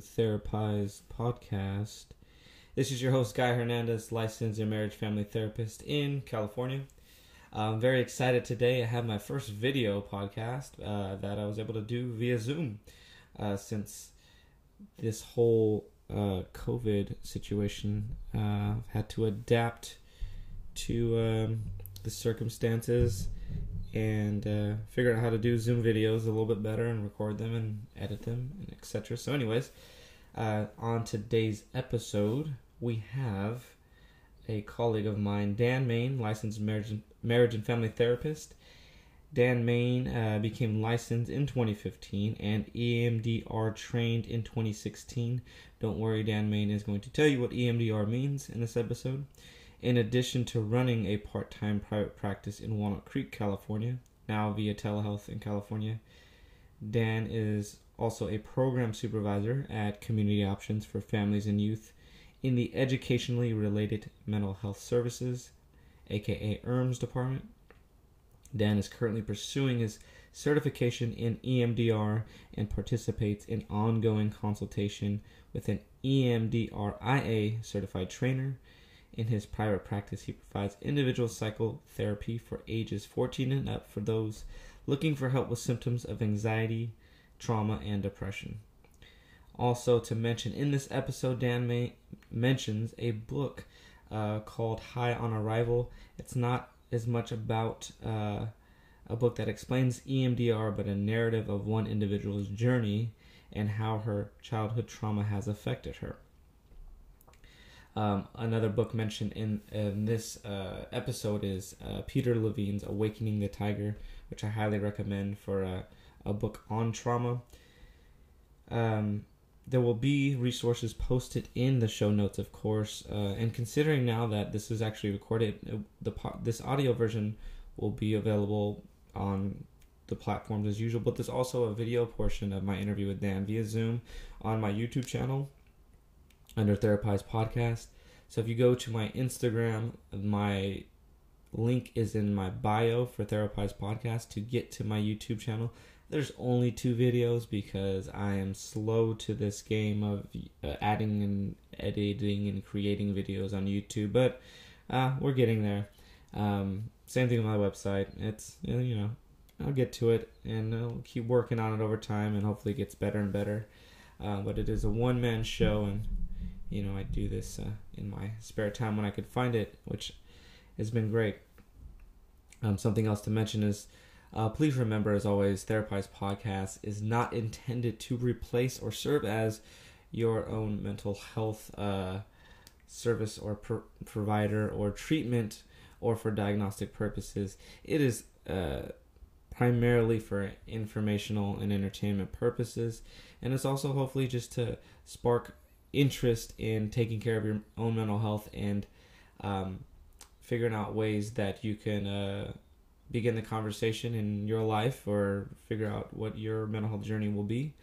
Therapize Podcast. This is your host, Guy Hernandez, licensed and marriage family therapist in California. I'm very excited today. I have my first video podcast uh, that I was able to do via Zoom uh, since this whole uh, COVID situation. Uh, I've had to adapt to um, the circumstances and uh, figure out how to do Zoom videos a little bit better and record them and edit them and etc. So, anyways, uh, on today's episode, we have a colleague of mine, Dan Main, licensed marriage and, marriage and family therapist. Dan Main uh, became licensed in 2015 and EMDR trained in 2016. Don't worry, Dan Main is going to tell you what EMDR means in this episode. In addition to running a part time private practice in Walnut Creek, California, now via telehealth in California, Dan is also a program supervisor at Community Options for Families and Youth in the Educationally Related Mental Health Services, aka ERMS department. Dan is currently pursuing his certification in EMDR and participates in ongoing consultation with an EMDRIA certified trainer. In his private practice, he provides individual psychotherapy for ages 14 and up for those looking for help with symptoms of anxiety, trauma, and depression. Also, to mention in this episode, Dan may, mentions a book uh, called High on Arrival. It's not as much about uh, a book that explains EMDR, but a narrative of one individual's journey and how her childhood trauma has affected her. Um, another book mentioned in, in this uh, episode is uh, Peter Levine's Awakening the Tiger, which I highly recommend for a, a book on trauma. Um, there will be resources posted in the show notes, of course. Uh, and considering now that this is actually recorded, uh, the this audio version will be available on the platforms as usual. But there's also a video portion of my interview with Dan via Zoom on my YouTube channel under Therapize Podcast. So if you go to my Instagram, my link is in my bio for Therapize Podcast to get to my YouTube channel. There's only two videos because I am slow to this game of uh, adding and editing and creating videos on YouTube, but uh, we're getting there. Um, same thing with my website. It's you know I'll get to it and I'll keep working on it over time and hopefully it gets better and better. Uh, but it is a one man show and you know I do this uh, in my spare time when I could find it, which has been great. Um, something else to mention is uh, please remember, as always, Therapize Podcast is not intended to replace or serve as your own mental health uh, service or pro- provider or treatment or for diagnostic purposes. It is uh, primarily for informational and entertainment purposes, and it's also hopefully just to spark interest in taking care of your own mental health and um, figuring out ways that you can uh, begin the conversation in your life or figure out what your mental health journey will be.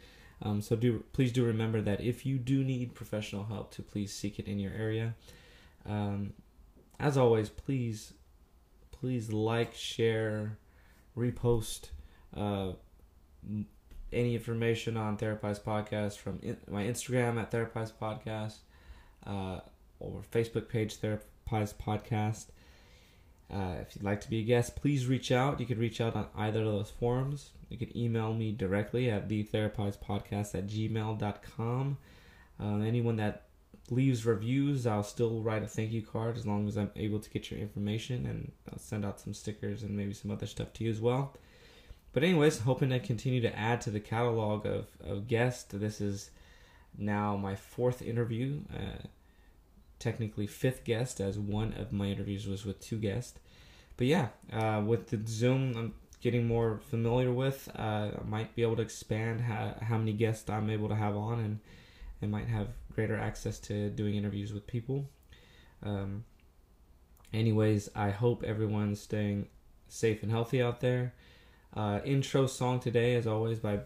Um, so do please do remember that if you do need professional help, to please seek it in your area. Um, as always, please please like, share, repost uh, any information on Therapize Podcast from in, my Instagram at Therapize Podcast uh, or Facebook page Therapize Podcast. Uh, if you'd like to be a guest, please reach out. You can reach out on either of those forums. You can email me directly at thetherapizepodcast at gmail.com. Uh, anyone that leaves reviews, I'll still write a thank you card as long as I'm able to get your information and I'll send out some stickers and maybe some other stuff to you as well. But, anyways, hoping to continue to add to the catalog of, of guests. This is now my fourth interview. Uh, technically fifth guest, as one of my interviews was with two guests. But yeah, uh, with the Zoom, I'm getting more familiar with. Uh, I might be able to expand how, how many guests I'm able to have on, and and might have greater access to doing interviews with people. Um, anyways, I hope everyone's staying safe and healthy out there. Uh, intro song today, as always, by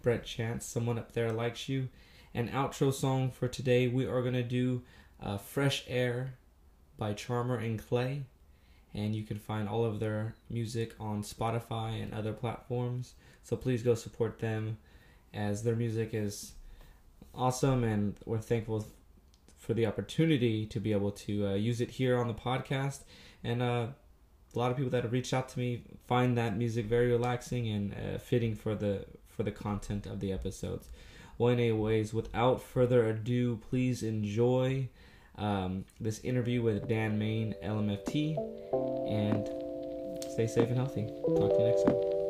Brett Chance. Someone up there likes you. And outro song for today, we are gonna do uh, Fresh Air by Charmer and Clay. And you can find all of their music on Spotify and other platforms. So please go support them as their music is awesome, and we're thankful for the opportunity to be able to uh, use it here on the podcast. And uh, a lot of people that have reached out to me find that music very relaxing and uh, fitting for the for the content of the episodes. Well, anyways, without further ado, please enjoy um, this interview with Dan Main, LMFT, and stay safe and healthy. Talk to you next time.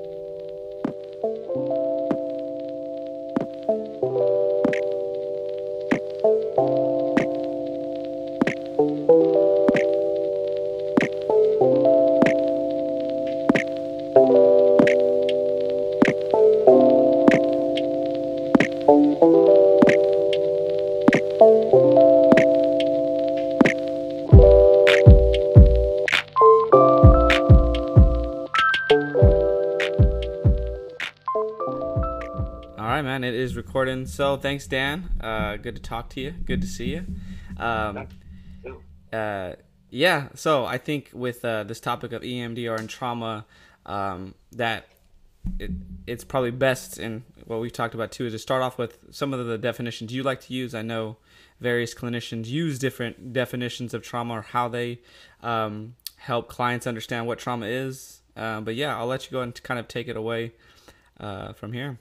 Recording. So thanks, Dan. Uh, good to talk to you. Good to see you. Um, uh, yeah. So I think with uh, this topic of EMDR and trauma, um, that it, it's probably best in what we've talked about too is to start off with some of the definitions you like to use. I know various clinicians use different definitions of trauma or how they um, help clients understand what trauma is. Uh, but yeah, I'll let you go and kind of take it away uh, from here.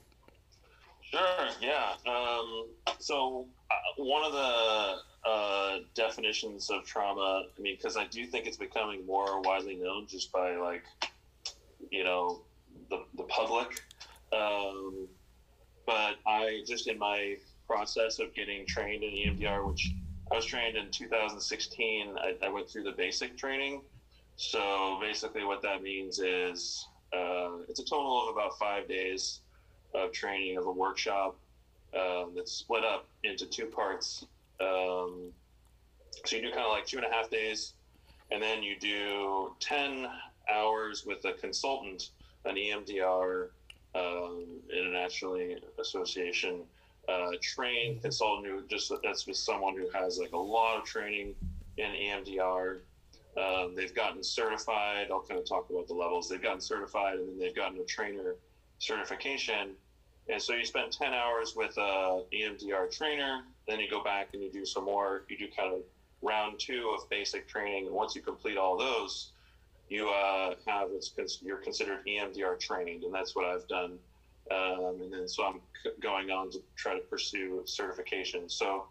Sure. Yeah. Um, so uh, one of the uh, definitions of trauma, I mean, because I do think it's becoming more widely known just by like, you know, the the public. Um, but I just in my process of getting trained in EMDR, which I was trained in 2016, I, I went through the basic training. So basically, what that means is uh, it's a total of about five days of training of a workshop um, that's split up into two parts. Um, so you do kind of like two and a half days, and then you do 10 hours with a consultant, an EMDR um, internationally association uh, trained consultant who just that's with someone who has like a lot of training in EMDR. Um, they've gotten certified. I'll kind of talk about the levels. They've gotten certified, and then they've gotten a trainer certification. And so you spend 10 hours with a EMDR trainer, then you go back and you do some more, you do kind of round two of basic training. And once you complete all those, you uh, have it's you're considered EMDR trained, and that's what I've done. Um, and then so I'm going on to try to pursue certification. So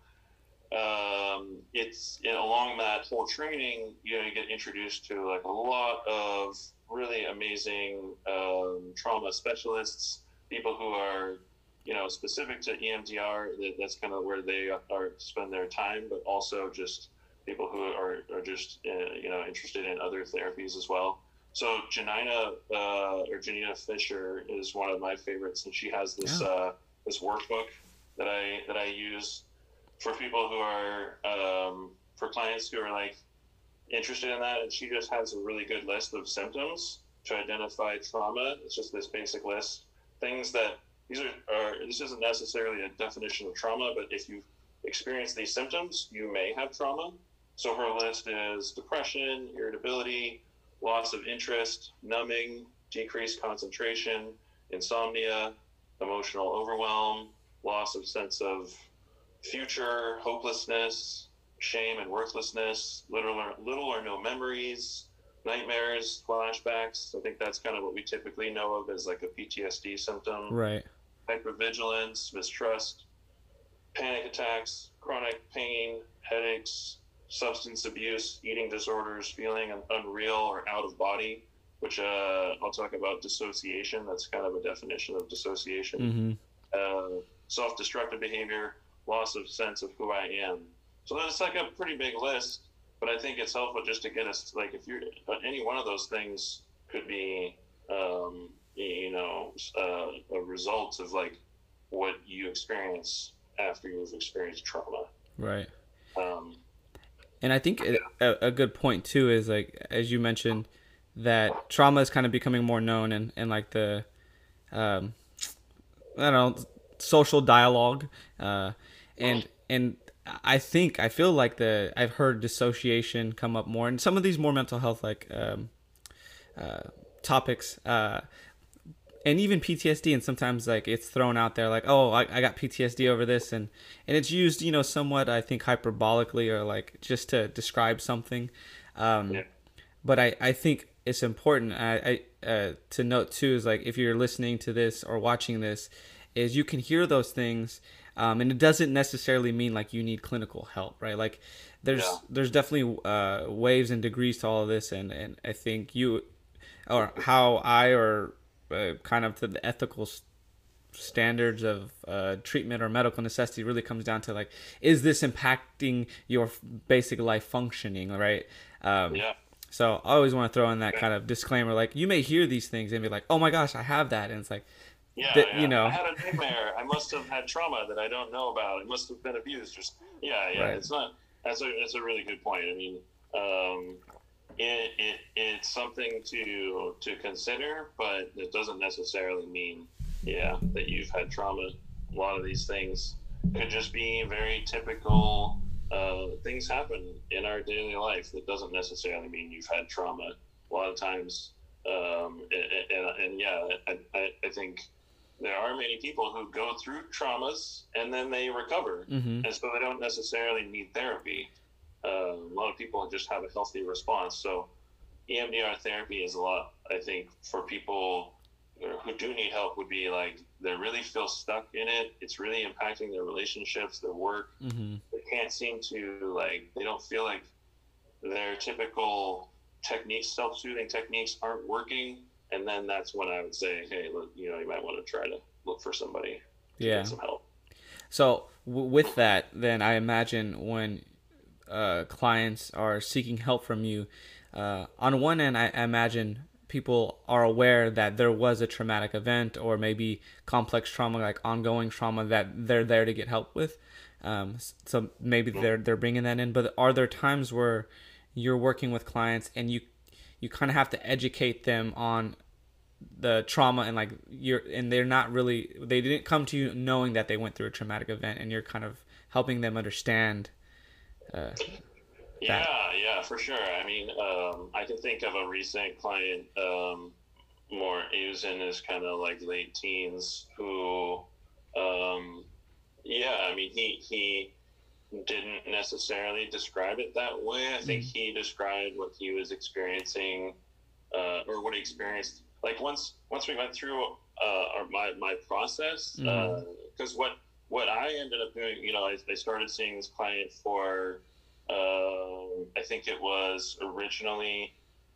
um, it's you know, along that whole training, you know, you get introduced to like a lot of really amazing um, trauma specialists people who are you know specific to EMDR. That, that's kind of where they are spend their time, but also just people who are, are just uh, you know interested in other therapies as well. So Janina uh, or Janina Fisher is one of my favorites, and she has this yeah. uh, this workbook that I that I use for people who are um, for clients who are like interested in that, and she just has a really good list of symptoms to identify trauma. It's just this basic list things that these are, are this isn't necessarily a definition of trauma, but if you experience these symptoms, you may have trauma. So her list is depression, irritability, loss of interest, numbing, decreased concentration, insomnia, emotional overwhelm, loss of sense of future, hopelessness, shame and worthlessness, little or, little or no memories, nightmares, flashbacks. I think that's kind of what we typically know of as like a PTSD symptom. Right. Hypervigilance, mistrust, panic attacks, chronic pain, headaches, substance abuse, eating disorders, feeling unreal or out of body, which uh, I'll talk about dissociation. That's kind of a definition of dissociation. Mm-hmm. Uh, self destructive behavior, loss of sense of who I am. So that's like a pretty big list but I think it's helpful just to get us like if you're any one of those things could be um, you know uh, a result of like what you experience after you've experienced trauma. Right. Um, and I think a, a good point too is like as you mentioned that trauma is kind of becoming more known and and like the um, I don't know social dialogue uh, and and I think I feel like the I've heard dissociation come up more, and some of these more mental health like um, uh, topics. Uh, and even PTSD, and sometimes like it's thrown out there like, oh, I, I got PTSD over this, and and it's used, you know, somewhat I think hyperbolically or like just to describe something. Um, Yeah. But I I think it's important I, I uh, to note too is like if you're listening to this or watching this, is you can hear those things. Um, and it doesn't necessarily mean like you need clinical help, right? Like, there's Yeah. there's definitely uh, waves and degrees to all of this, and and I think you or how I or uh, kind of to the ethical standards of uh, treatment or medical necessity really comes down to like, is this impacting your f- basic life functioning, right? Um, Yeah. So I always want to throw in that kind of disclaimer, like you may hear these things and be like, oh my gosh, I have that, and it's like, Yeah, that, yeah. you know. I had a nightmare. I must have had trauma that I don't know about. It must have been abused. Or, yeah, yeah. Right. It's not. That's a that's a really good point. I mean, um, it, it it's something to to consider, but it doesn't necessarily mean, yeah, that you've had trauma. A lot of these things could just be very typical. Uh, things happen in our daily life that doesn't necessarily mean you've had trauma. A lot of times, um, and, and, and yeah, I, I, I think there are many people who go through traumas and then they recover, mm-hmm, and so they don't necessarily need therapy. Uh, a lot of people just have a healthy response. So, EMDR therapy is a lot. I think for people who do need help would be like they really feel stuck in it. It's really impacting their relationships, their work. mm-hmm, They can't seem to like. They don't feel like their typical techniques, self-soothing techniques, aren't working. And then that's when I would say, hey, look, you know, you might want to try to look for somebody to yeah. get some help. So w- with that, then I imagine when uh, clients are seeking help from you, uh, on one end, I I imagine people are aware that there was a traumatic event or maybe complex trauma, like ongoing trauma, that they're there to get help with. Um, so maybe they're they're bringing that in. But are there times where you're working with clients and you you kind of have to educate them on the trauma and like you're and they're not really they didn't come to you knowing that they went through a traumatic event and you're kind of helping them understand uh, Yeah, yeah, for sure. I mean, um, I can think of a recent client, um, more he was in his kind of like late teens, who, um, yeah, I mean, he he didn't necessarily describe it that way. I think he described what he was experiencing, uh, or what he experienced. Like once once we went through uh, our, my my process, because what what I ended up doing, you know, I, I started seeing this client for um, I think it was originally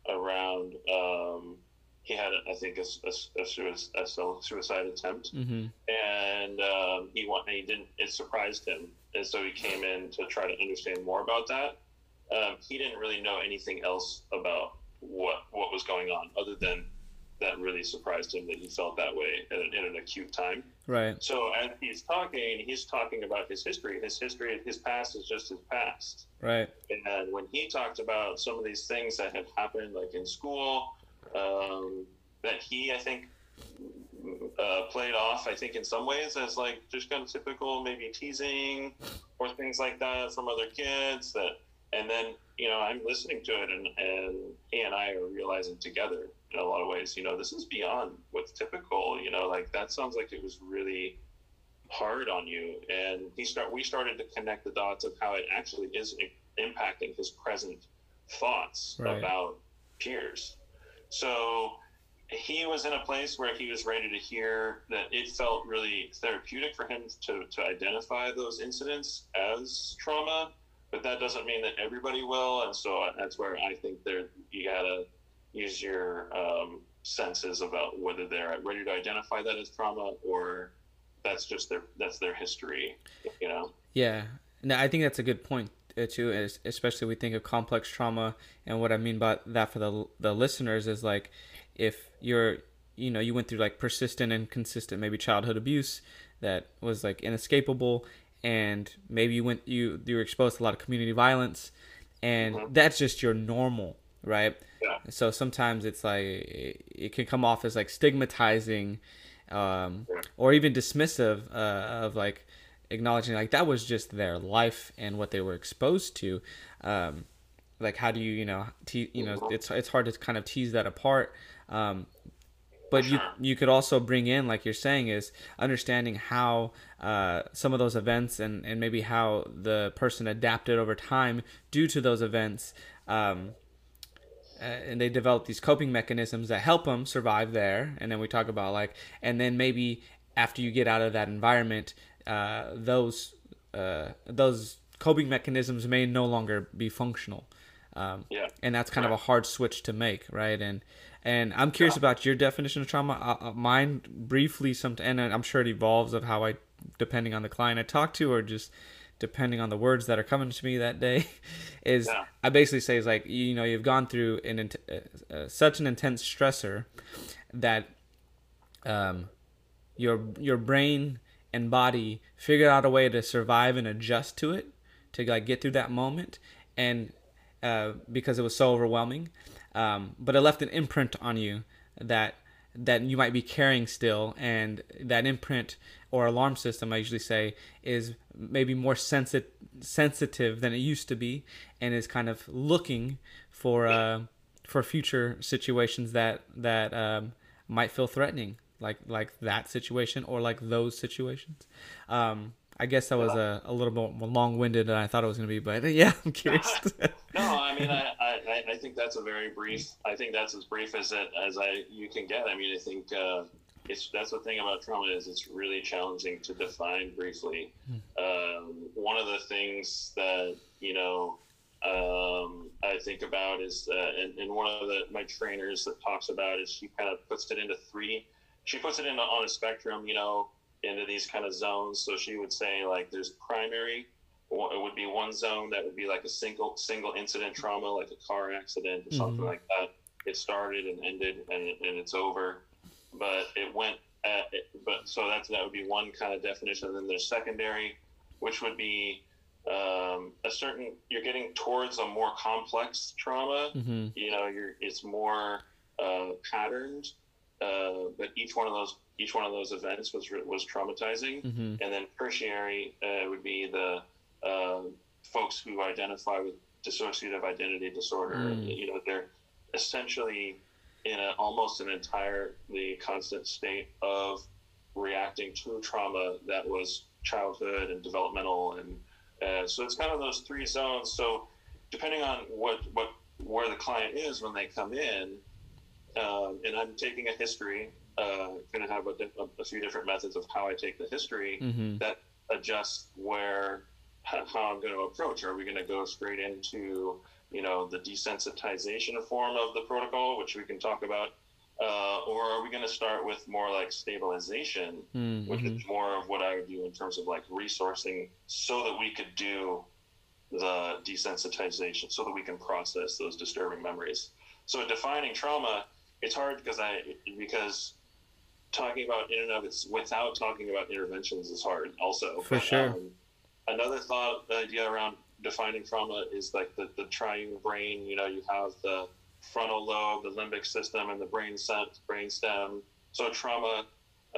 around. Um, he had, I think, a, a, a, suicide, a suicide attempt, mm-hmm, and um, he want, he didn't. It surprised him, and so he came in to try to understand more about that. Um, he didn't really know anything else about what what was going on, other than that really surprised him that he felt that way at an, in an acute time. right So as he's talking, he's talking about his history. His history, his past is just his past. right And when he talked about some of these things that had happened, like in school, um, that he, I think, uh, played off, I think, in some ways as like just kind of typical, maybe teasing or things like that from other kids. That, and then you know, I'm listening to it, and and he and I are realizing together in a lot of ways, you know, this is beyond what's typical. You know, like that sounds like it was really hard on you and he start we started to connect the dots of how it actually is impacting his present thoughts Right. about peers so he was in a place where he was ready to hear that it felt really therapeutic for him to, to identify those incidents as trauma but that doesn't mean that everybody will and so uh, that's where i think there you gotta use your um, senses about whether they're ready to identify that as trauma or that's just their that's their history you know Yeah, no, I think that's a good point uh, too. Especially we think of complex trauma, and what I mean by that for the the listeners is like if you're you know you went through like persistent and consistent maybe childhood abuse that was like inescapable, and maybe you went you you were exposed to a lot of community violence, and Mhm. that's just your normal, right? Yeah. So sometimes it's like it, it can come off as like stigmatizing, um, Yeah. or even dismissive uh, of like acknowledging like that was just their life and what they were exposed to. Um, like how do you you know te- you know it's it's hard to kind of tease that apart. Um, but you you could also bring in like you're saying is understanding how uh, some of those events and and maybe how the person adapted over time due to those events um, and they develop these coping mechanisms that help them survive there and then we talk about like and then maybe after you get out of that environment uh, those uh, those coping mechanisms may no longer be functional um, yeah. and that's kind right. of a hard switch to make right and and I'm curious yeah. about your definition of trauma. Uh, uh mine briefly, some, and I'm sure it evolves of how I, depending on the client I talk to, or just depending on the words that are coming to me that day, is yeah. I basically say is like you know you've gone through an uh, uh, such an intense stressor that um, your your brain and body figured out a way to survive and adjust to it to like get through that moment and uh, because it was so overwhelming um, but it left an imprint on you that that you might be carrying still, and that imprint or alarm system, I usually say, is maybe more sensi- sensitive than it used to be, and is kind of looking for uh, for future situations that that um, might feel threatening, like like that situation or like those situations. Um, I guess that was a, a little more long winded than I thought it was going to be, but yeah, I'm curious. no, I mean, I, I, I think that's a very brief. I think that's as brief as it as I you can get. I mean, I think uh, it's that's the thing about trauma is it's really challenging to define briefly. Hmm. Um, one of the things that you know um, I think about is, uh, and, and one of the my trainers that talks about is she kind of puts it into three. She puts it into on a spectrum, you know, into these kind of zones. So she would say like there's primary. It would be one zone that would be like a single single incident trauma, like a car accident or something mm-hmm. like that. It started and ended, and, and it's over. But it went. At, it, but so that's that would be one kind of definition. And then there's secondary, which would be um, a certain you're getting towards a more complex trauma. Mm-hmm. You know, you're it's more uh, patterned, uh, but each one of those each one of those events was was traumatizing. Mm-hmm. And then tertiary uh, would be the uh, folks who identify with dissociative identity disorder. Mm. You know, they're essentially in a, almost an entirely constant state of reacting to trauma that was childhood and developmental, and uh, so it's kind of those three zones. So depending on what what where the client is when they come in, um, and I'm taking a history uh, going to have a, a, few different methods of how I take the history mm-hmm. that adjust where how, I'm going to approach. Are we going to go straight into you know the desensitization form of the protocol, which we can talk about, uh, or are we going to start with more like stabilization, mm-hmm. which is more of what I would do in terms of like resourcing, so that we could do the desensitization, so that we can process those disturbing memories. So defining trauma, it's hard because I because talking about in and of it's without talking about interventions is hard also. For but, sure. Um, another thought idea around defining trauma is like the, the triune brain. You know, you have the frontal lobe, the limbic system, and the brain brain stem. So trauma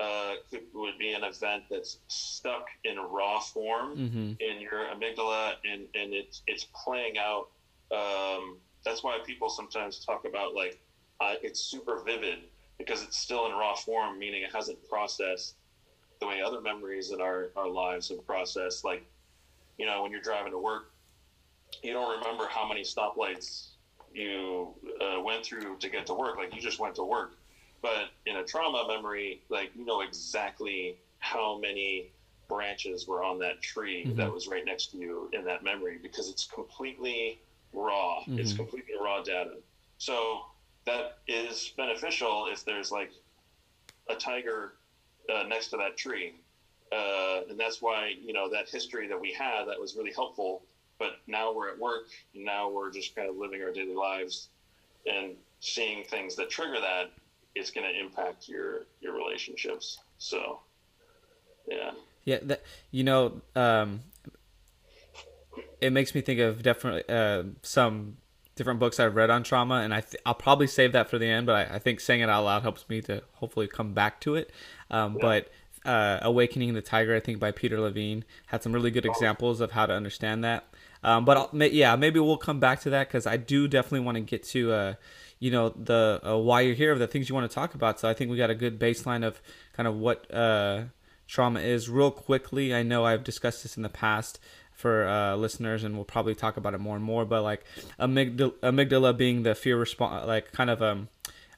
uh, could, would be an event that's stuck in raw form mm-hmm. in your amygdala, and and it's it's playing out. Um, that's why people sometimes talk about like uh, it's super vivid because it's still in raw form, meaning it hasn't processed the way other memories in our, our lives have processed. Like, you know, when you're driving to work, you don't remember how many stoplights you uh, went through to get to work. Like, you just went to work. But in a trauma memory, like, you know exactly how many branches were on that tree mm-hmm. that was right next to you in that memory because it's completely raw. Mm-hmm. It's completely raw data. So, that is beneficial if there's like a tiger uh, next to that tree. Uh, and that's why, you know, that history that we had, that was really helpful. But now we're at work, and now we're just kind of living our daily lives and seeing things that trigger that, it's going to impact your, your relationships. So, yeah. Yeah. That, you know, um, it makes me think of definitely uh, some different books I've read on trauma, and I th- I'll probably save that for the end. But I, I, think saying it out loud helps me to hopefully come back to it. Um, yeah. But uh, Awakening the Tiger, I think by Peter Levine, had some really good oh. examples of how to understand that. Um, but I'll, yeah, maybe we'll come back to that because I do definitely want to get to, uh, you know the uh, why you're here, the things you want to talk about. So I think we got a good baseline of kind of what uh, trauma is. Real quickly, I know I've discussed this in the past for uh, listeners, and we'll probably talk about it more and more. But like amygdala, amygdala being the fear response, like kind of um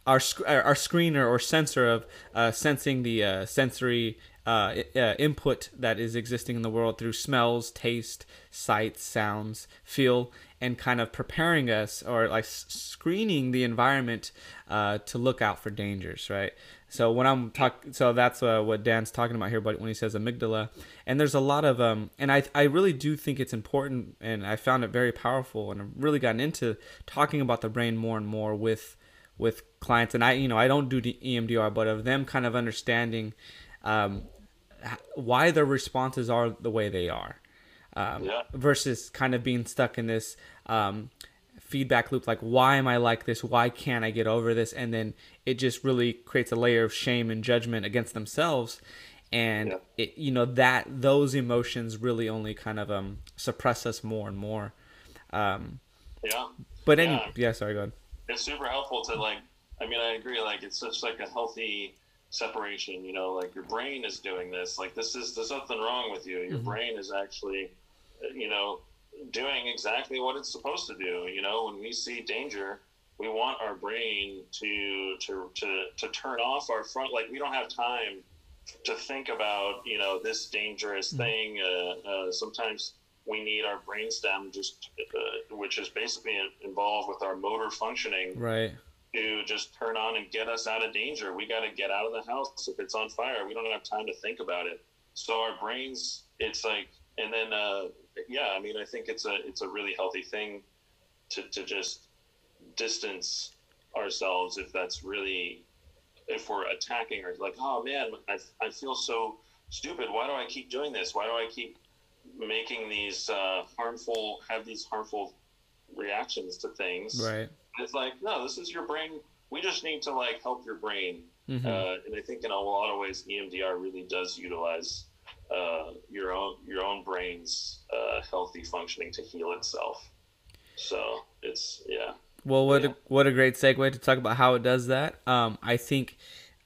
our sc- our screener or sensor of uh, sensing the uh, sensory uh, uh, input that is existing in the world through smells, taste, sights, sounds, feel, and kind of preparing us or like screening the environment uh, to look out for dangers, right? So when I'm talking, so that's uh, what Dan's talking about here. But when he says amygdala, and there's a lot of um, and I I really do think it's important, and I found it very powerful, and I've really gotten into talking about the brain more and more with with clients, and I you know I don't do the EMDR, but of them kind of understanding um, why their responses are the way they are, um, yeah. versus kind of being stuck in this. Um, feedback loop like why am i like this? Why can't i get over this? And then it just really creates a layer of shame and judgment against themselves. And yeah. it you know that those emotions really only kind of um suppress us more and more. Um yeah. but any yeah, yeah sorry go ahead it's super helpful to like i mean i agree like it's such like a healthy separation you know like your brain is doing this like this is there's nothing wrong with you your mm-hmm. brain is actually you know doing exactly what it's supposed to do. You know, when we see danger, we want our brain to to to to turn off our front. Like we don't have time to think about you know this dangerous mm-hmm. thing. Uh, uh, sometimes we need our brainstem, just uh, which is basically involved with our motor functioning, right? To just turn on and get us out of danger. We got to get out of the house if it's on fire. We don't have time to think about it. So our brains, it's like, and then uh, yeah, I mean, I think it's a it's a really healthy thing to to just distance ourselves if that's really if we're attacking or like, oh man, I I feel so stupid. Why do I keep doing this? Why do I keep making these uh, harmful have these harmful reactions to things? Right. It's like no, this is your brain. We just need to like help your brain. Mm-hmm. Uh, and I think in a lot of ways, EMDR really does utilize uh, your own your own brain's uh, healthy functioning to heal itself. So it's yeah. Well, what yeah. a, what a great segue to talk about how it does that. Um, I think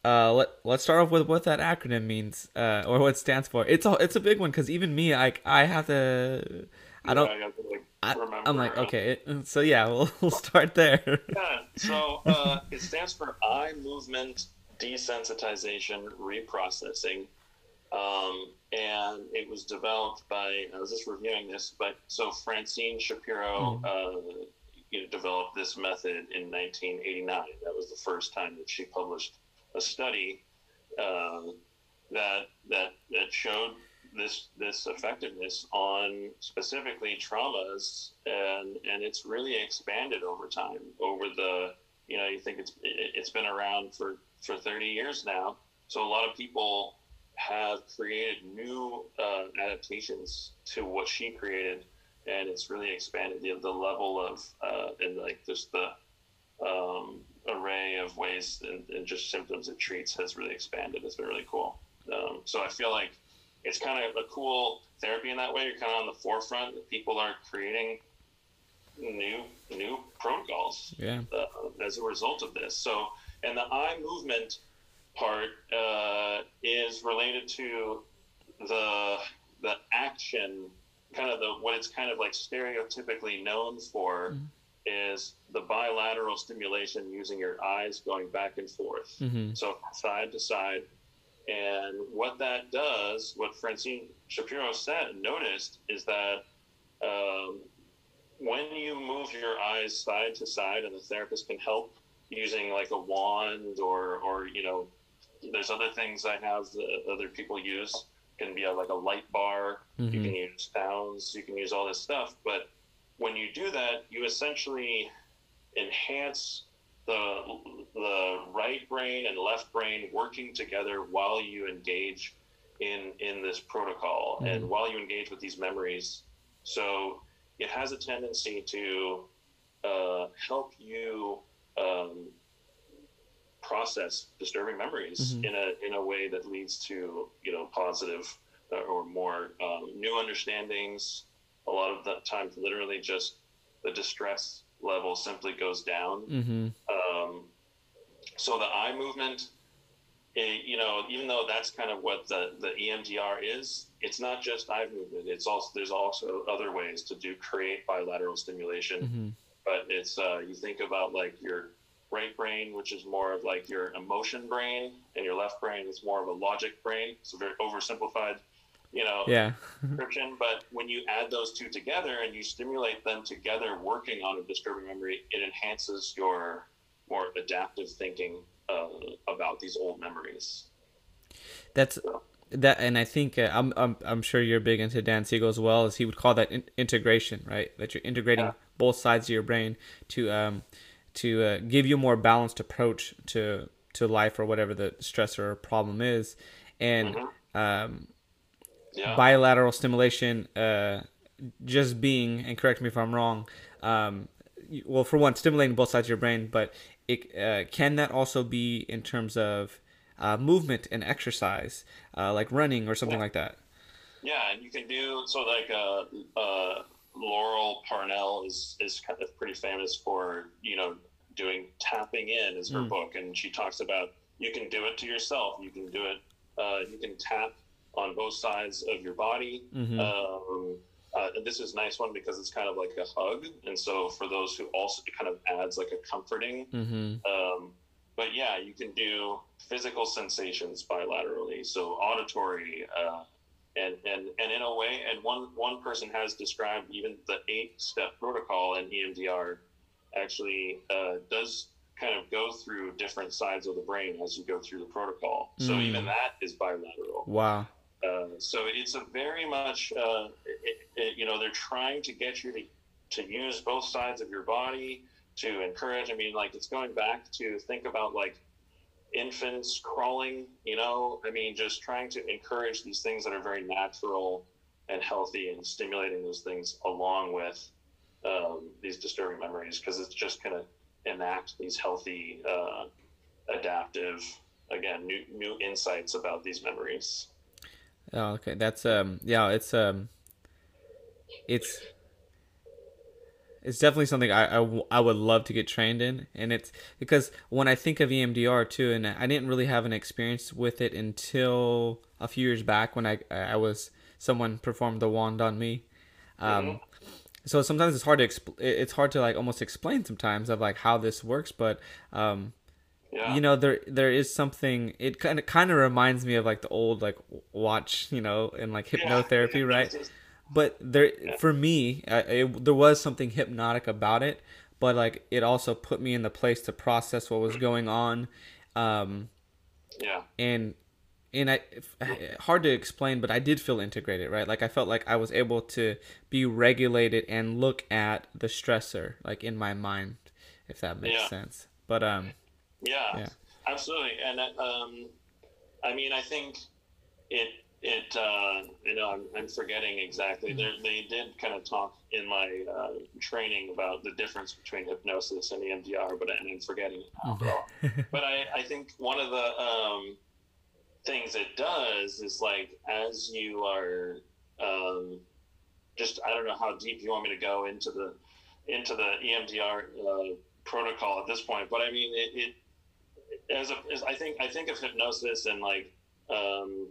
uh, let let's start off with what that acronym means uh, or what it stands for. It's a it's a big one because even me, like I have to. I don't. Yeah, I like, I, am like okay, so yeah, we'll we'll start there. yeah. So uh, it stands for eye movement desensitization reprocessing. Um, and it was developed by I was just reviewing this, but so Francine Shapiro mm. uh, you know, developed this method in 1989. That was the first time that she published a study uh, that that that showed this this effectiveness on specifically traumas, and and it's really expanded over time. Over the you know you think it's it's been around for for 30 years now, so a lot of people have created new uh, adaptations to what she created, and it's really expanded the, the level of uh, and like just the um, array of ways and, and, just symptoms it treats has really expanded. It's been really cool. Um, so I feel like it's kind of a cool therapy in that way. You're kind of on the forefront. People are creating new new protocols yeah. uh, as a result of this. So and the eye movement part uh, is related to the the action, kind of the what it's kind of like stereotypically known for. Mm-hmm. Is the bilateral stimulation using your eyes going back and forth, mm-hmm. so side to side, and what that does, what Francine Shapiro said, noticed is that um, when you move your eyes side to side, and the therapist can help using like a wand or or you know there's other things I have that other people use. It can be a, like a light bar. Mm-hmm. You can use sounds. You can use all this stuff. But when you do that, you essentially enhance the the right brain and left brain working together while you engage in in this protocol mm-hmm. and while you engage with these memories. So it has a tendency to uh, help you um, process disturbing memories mm-hmm. in a in a way that leads to you know positive uh, or more um, new understandings. A lot of the times literally just the distress level simply goes down. Mm-hmm. so the eye movement, it, you know, even though that's kind of what the, the EMDR is, it's not just eye movement. It's also there's also other ways to do create bilateral stimulation. Mm-hmm. But it's uh, you think about like your right brain, which is more of like your emotion brain, and your left brain is more of a logic brain. It's a very oversimplified, you know, Yeah. description. But when you add those two together and you stimulate them together, working on a disturbing memory, it enhances your more adaptive thinking uh, about these old memories. That's that, and I think uh, I'm, I'm I'm sure you're big into Dan Siegel as well, as he would call that in- integration, right? That you're integrating Yeah. both sides of your brain to um to uh, give you a more balanced approach to to life or whatever the stressor or problem is, and um, Yeah. bilateral stimulation uh, just being and correct me if i'm wrong um, well for one stimulating both sides of your brain but it uh, can that also be in terms of uh, movement and exercise uh, like running or something Yeah. like that Yeah, and you can do so. Like uh, uh, Laurel Parnell is is kind of pretty famous for you know doing tapping in is her Mm. book, and she talks about you can do it to yourself. You can do it. Uh, you can tap on both sides of your body. Mhm. Um, uh, and this is a nice one because it's kind of like a hug, and so for those who also it kind of adds like a comforting mm-hmm. um, but yeah, you can do physical sensations bilaterally, so auditory, uh, and and and in a way, and one one person has described even the eight step protocol in EMDR actually uh, does kind of go through different sides of the brain as you go through the protocol. So Mm. even that is bilateral. wow Uh, so it's a very much, uh, it, it, you know, they're trying to get you to, to use both sides of your body to encourage. I mean, like it's going back to think about like infants crawling, you know, I mean, just trying to encourage these things that are very natural and healthy and stimulating those things along with um, these disturbing memories because it's just going to enact these healthy, uh, adaptive, again, new, new insights about these memories. Oh, okay. That's um yeah, it's um it's it's definitely something I, I, I would love to get trained in and it's because when I think of EMDR too and I didn't really have an experience with it until a few years back when I I was someone performed the wand on me. Um so sometimes it's hard to expl- it's hard to like almost explain sometimes of like how this works but um Yeah. you know there there is something it kind of kind of reminds me of like the old like watch you know and like Yeah. hypnotherapy right but there Yeah. for me I, it, there was something hypnotic about it but like it also put me in the place to process what was going on um Yeah. and and I hard to explain, but I did feel integrated, right? Like I felt like I was able to be regulated and look at the stressor like in my mind, if that makes Yeah. sense. But um, Yeah, Yeah. absolutely. And um, I mean, I think it it uh, you know I'm, I'm forgetting exactly. Mm-hmm. There they did kind of talk in my uh, training about the difference between hypnosis and EMDR, but and I'm forgetting it now. Mm-hmm. but I I think one of the um, things it does is like as you are um, just I don't know how deep you want me to go into the into the EMDR uh, protocol at this point, but I mean it, it as, a, as I think I think of hypnosis and like um,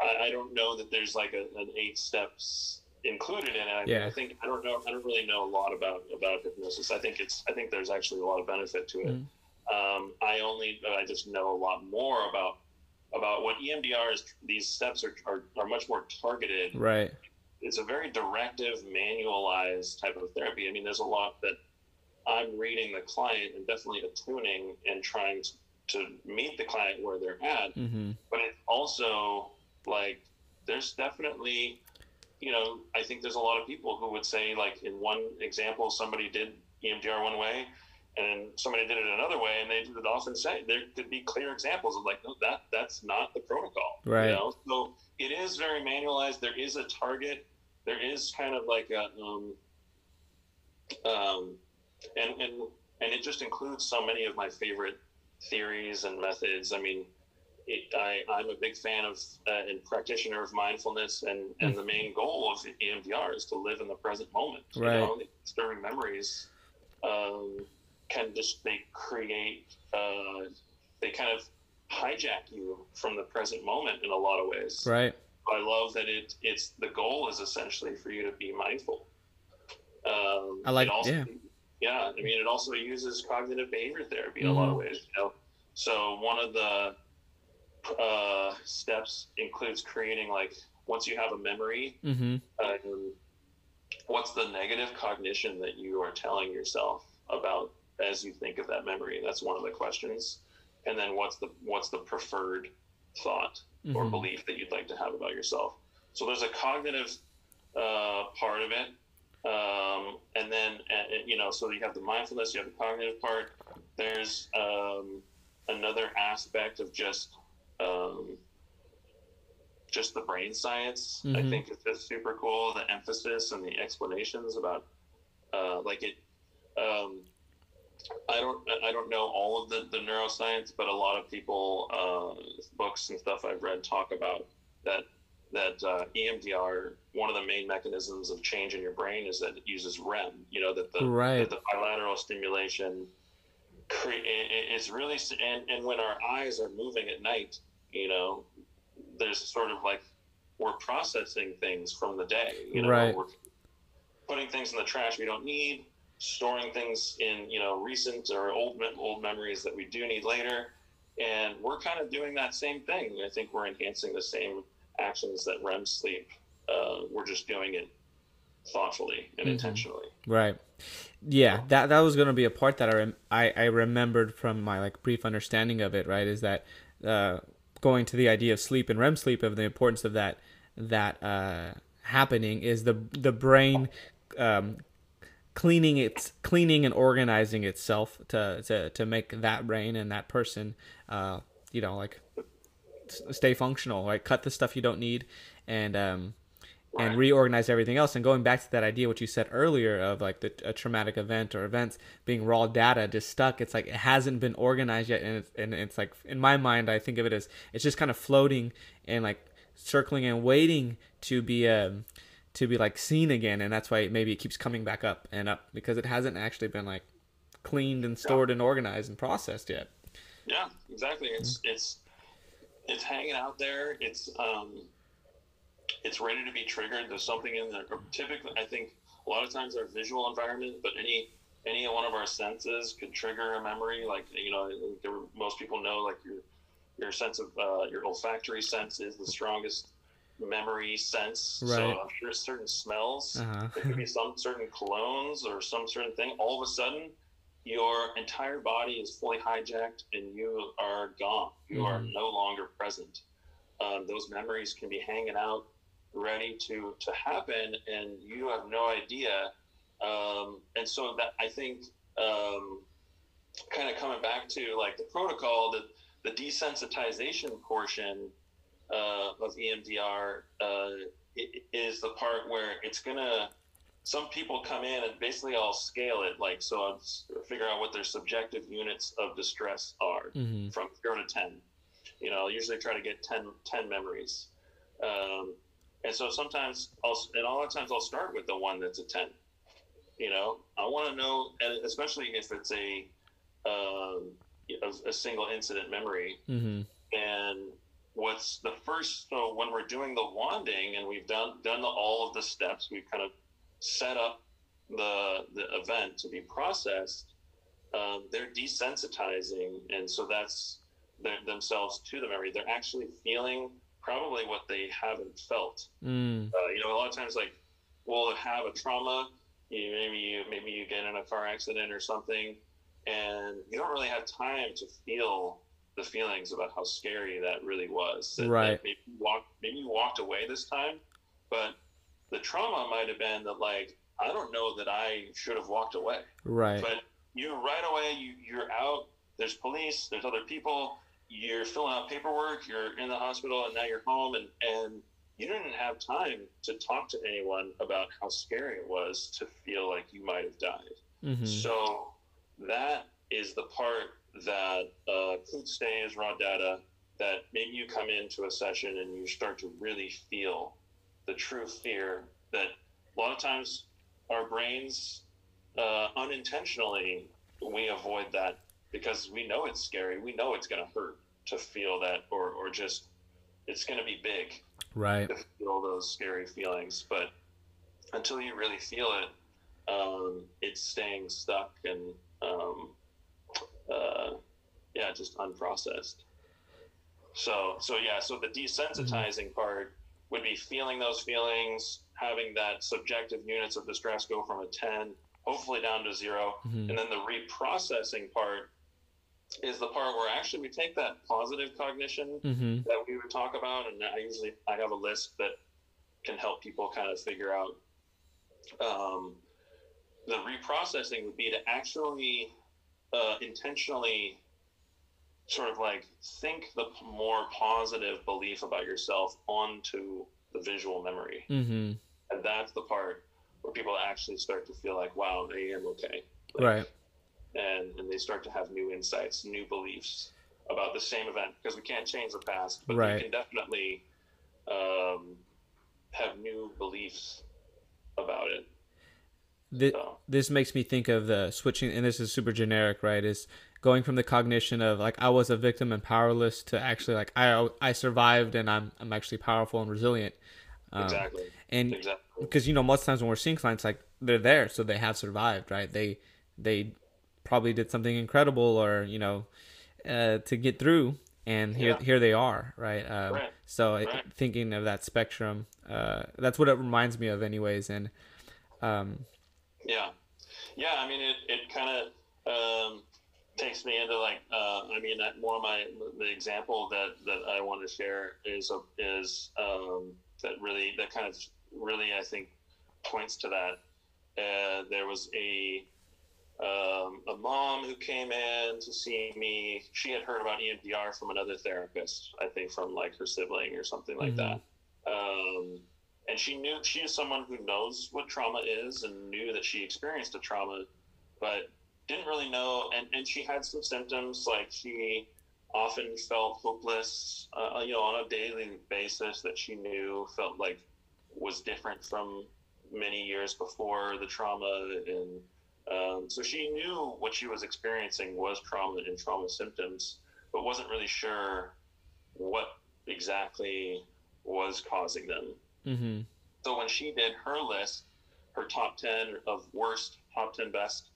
I, I don't know that there's like a, an eight steps included in it. I, Yeah. I think I don't know I don't really know a lot about about hypnosis. I think it's I think there's actually a lot of benefit to it. Mhm. Um, I only I just know a lot more about about what EMDR is. These steps are, are, are much more targeted right, it's a very directive, manualized type of therapy. I mean, there's a lot that I'm reading the client and definitely attuning and trying to, to meet the client where they're at. mm-hmm. But it's also like there's definitely, you know, I think there's a lot of people who would say, like, in one example, somebody did EMDR one way. And somebody did it another way, and they would often say there could be clear examples of like, no, that that's not the protocol, Right. You know? So it is very manualized. There is a target. There is kind of like a, um, um, and and and it just includes so many of my favorite theories and methods. I mean, it, I I'm a big fan of uh, and practitioner of mindfulness, and and the main goal of EMDR is to live in the present moment. Right. You know, disturbing memories. Um, can just they create uh, they kind of hijack you from the present moment in a lot of ways. Right. I love that it it's the goal is essentially for you to be mindful. Um, I like it also, yeah. Yeah. I mean, it also uses cognitive behavior therapy in a lot of Mhm. ways. You know, so one of the uh, steps includes creating like once you have a memory, Mm-hmm. um, what's the negative cognition that you are telling yourself about as you think of that memory? That's one of the questions. And then what's the what's the preferred thought or Mhm. belief that you'd like to have about yourself? So there's a cognitive uh, part of it, um, and then uh, you know, so you have the mindfulness, you have the cognitive part. There's um, another aspect of just um, just the brain science. I Mhm. think it's just super cool. The emphasis and the explanations about uh, like it. Um, I don't I don't know all of the, the neuroscience, but a lot of people uh, books and stuff I've read talk about that that uh, EMDR one of the main mechanisms of change in your brain is that it uses REM. You know that the Right. that the bilateral stimulation cre- it's really and and when our eyes are moving at night, you know, there's sort of like we're processing things from the day. You know, Right. we're putting things in the trash we don't need, storing things in you know recent or old old memories that we do need later, and we're kind of doing that same thing. I think we're enhancing the same actions that REM sleep. Uh, we're just doing it thoughtfully and Mhm. intentionally. Right. Yeah, that that was gonna be a part that I rem- I, I remembered from my like brief understanding of it. Right, is that uh, going to the idea of sleep and REM sleep of the importance of that that uh, happening is the the brain um, cleaning its cleaning and organizing itself to to to make that brain and that person uh, you know like stay functional. Like cut the stuff you don't need and um, and reorganize everything else. And going back to that idea, what you said earlier of like the, a traumatic event or events being raw data just stuck, it's like it hasn't been organized yet. And it's, and it's like, in my mind, I think of it as it's just kind of floating and like circling and waiting to be, um, to be like seen again. And that's why maybe it keeps coming back up and up because it hasn't actually been like cleaned and stored and organized and processed yet. Yeah, exactly. It's it's it's hanging out there. It's um, it's ready to be triggered. There's something in there. Typically, I think a lot of times our visual environment, but any any one of our senses could trigger a memory. Like you know, there, most people know like your your sense of uh, your olfactory sense is the strongest memory sense. Right. So. I'm sure certain smells. Uh-huh. There could be some certain colognes or some certain thing. All of a sudden, your entire body is fully hijacked and you are gone. You are Mhm. no longer present. Um, those memories can be hanging out, ready to to happen, and you have no idea. Um, and so that I think, um, kind of coming back to like the protocol, that the desensitization portion uh, of EMDR uh, is the part where it's gonna. Some people come in and basically I'll scale it like so. I'll figure out what their subjective units of distress are hmm from zero to ten. You know, I usually try to get 10, 10 memories, um, and so sometimes I'll and a lot of times I'll start with the one that's a ten. You know, I want to know, and especially if it's a um, a, a single incident memory, hmm and what's the first so when we're doing the wanding and we've done done the, all of the steps we've kind of set up the the event to be processed um, they're desensitizing and so that's their, themselves to the memory they're actually feeling probably what they haven't felt Mm. uh, you know a lot of times like we'll have a trauma you maybe you maybe you get in a car accident or something and you don't really have time to feel the feelings about how scary that really was That- that Right. maybe you walked maybe you walked away this time but the trauma might have been that like i don't know that i should have walked away. Right. but you right away you, you're out there's police there's other people you're filling out paperwork you're in the hospital and now you're home and and you didn't have time to talk to anyone about how scary it was to feel like you might have died. Hmm so that is the part that uh, could stay as raw data that maybe you come into a session and you start to really feel the true fear that a lot of times our brains uh, unintentionally we avoid that because we know it's scary. We know it's going to hurt to feel that, or or just it's going to be big, right? To feel those scary feelings, but until you really feel it, um, it's staying stuck and um, uh, yeah, just unprocessed. So so yeah, so the desensitizing mm-hmm. part would be feeling those feelings, having that subjective units of distress go from a ten, hopefully down to 0 mm-hmm. and then the reprocessing part is the part where actually we take that positive cognition mm-hmm. that we would talk about, and I usually I have a list that can help people kind of figure out. Um, the reprocessing would be to actually uh, intentionally sort of like think the more positive belief about yourself onto the visual memory, mm-hmm. and that's the part where people actually start to feel like, "Wow, I am okay." Like, right and, and they start to have new insights, new beliefs about the same event because we can't change the past, but right. we can definitely um, have new beliefs about it. This, so. this makes me think of the switching, and this is super generic, right? Is going from the cognition of like I was a victim and powerless to actually like I I survived and I'm I'm actually powerful and resilient. Um, exactly. And exactly. because you know most times when we're seeing clients like they're there, so they have survived, right? They they probably did something incredible or you know uh, to get through and here yeah. here they are right, um, right. so right. thinking of that spectrum uh, that's what it reminds me of anyways and um, yeah yeah i mean it, it kind of um, takes me into like uh, i mean that more of my the example that that i want to share is a, is um, that really that kind of really i think points to that uh, there was a um, a mom who came in to see me. She had heard about EMDR from another therapist, I think from like her sibling or something like mm-hmm. that. Um, and she knew she is someone who knows what trauma is and knew that she experienced a trauma, but didn't really know. And, and she had some symptoms like she often felt hopeless, uh, you know, on a daily basis that she knew felt like was different from many years before the trauma and um, so she knew what she was experiencing was trauma and trauma symptoms, but wasn't really sure what exactly was causing them. Mm-hmm. So when she did her list, her top 10 of worst, top 10 best,